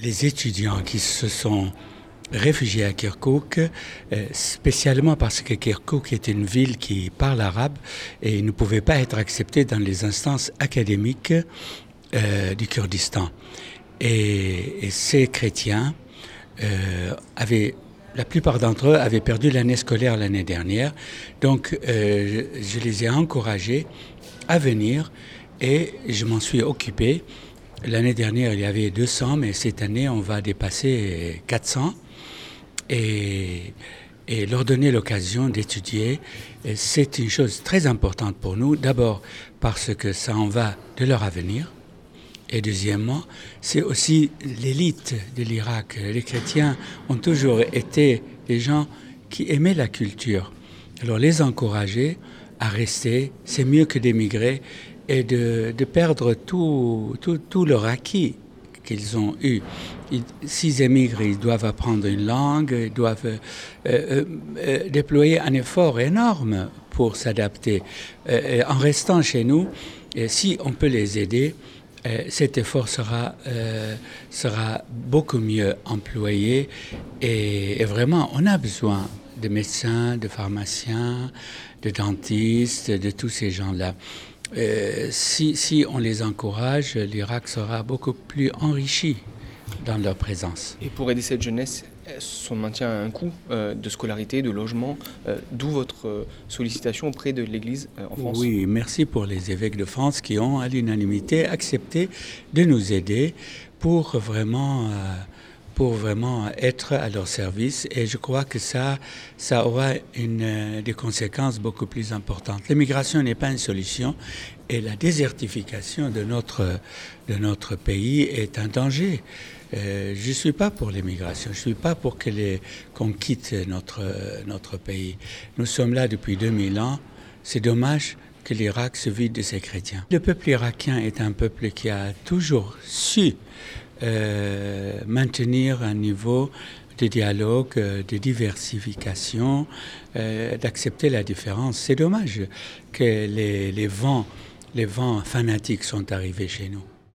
les étudiants qui se sont réfugiés à Kirkuk, euh, spécialement parce que Kirkuk est une ville qui parle arabe et ne pouvait pas être accepté dans les instances académiques euh, du Kurdistan. Et, ces chrétiens euh, avaient, la plupart d'entre eux avaient perdu l'année scolaire l'année dernière, donc je les ai encouragés à venir et je m'en suis occupé. L'année dernière, il y avait 200, mais cette année, on va dépasser 400. Et, leur donner l'occasion d'étudier, c'est une chose très importante pour nous. D'abord parce que ça en va de leur avenir. Et deuxièmement, c'est aussi l'élite de l'Irak. Les chrétiens ont toujours été des gens qui aimaient la culture. Alors les encourager à rester, c'est mieux que d'émigrer et de, perdre tout, tout, tout, leur acquis qu'ils ont eu. S'ils émigrent, ils doivent apprendre une langue, ils doivent euh, euh, euh, déployer un effort énorme pour s'adapter. en restant chez nous, si on peut les aider, cet effort sera, sera beaucoup mieux employé et vraiment, on a besoin de médecins, de pharmaciens, de dentistes, de tous ces gens-là. Euh, si, si, on les encourage, l'Irak sera beaucoup plus enrichi dans leur présence. Et pour aider cette jeunesse, son maintien a un coût euh, de scolarité, de logement, euh, d'où votre sollicitation auprès de l'Église en France Oui, merci pour les évêques de France qui ont à l'unanimité accepté de nous aider pour vraiment pour vraiment être à leur service et je crois que ça, ça aura une, euh, des conséquences beaucoup plus importantes. L'immigration n'est pas une solution et la désertification de notre, de notre pays est un danger. Euh, je ne suis pas pour l'immigration, je ne suis pas pour qu'on quitte notre, notre pays. Nous sommes là depuis 2000 ans. C'est dommage que l'Irak se vide de ses chrétiens. Le peuple irakien est un peuple qui a toujours su euh, maintenir un niveau de dialogue, euh, de diversification, euh, d'accepter la différence. C'est dommage que les, les vents, les vents fanatiques sont arrivés chez nous.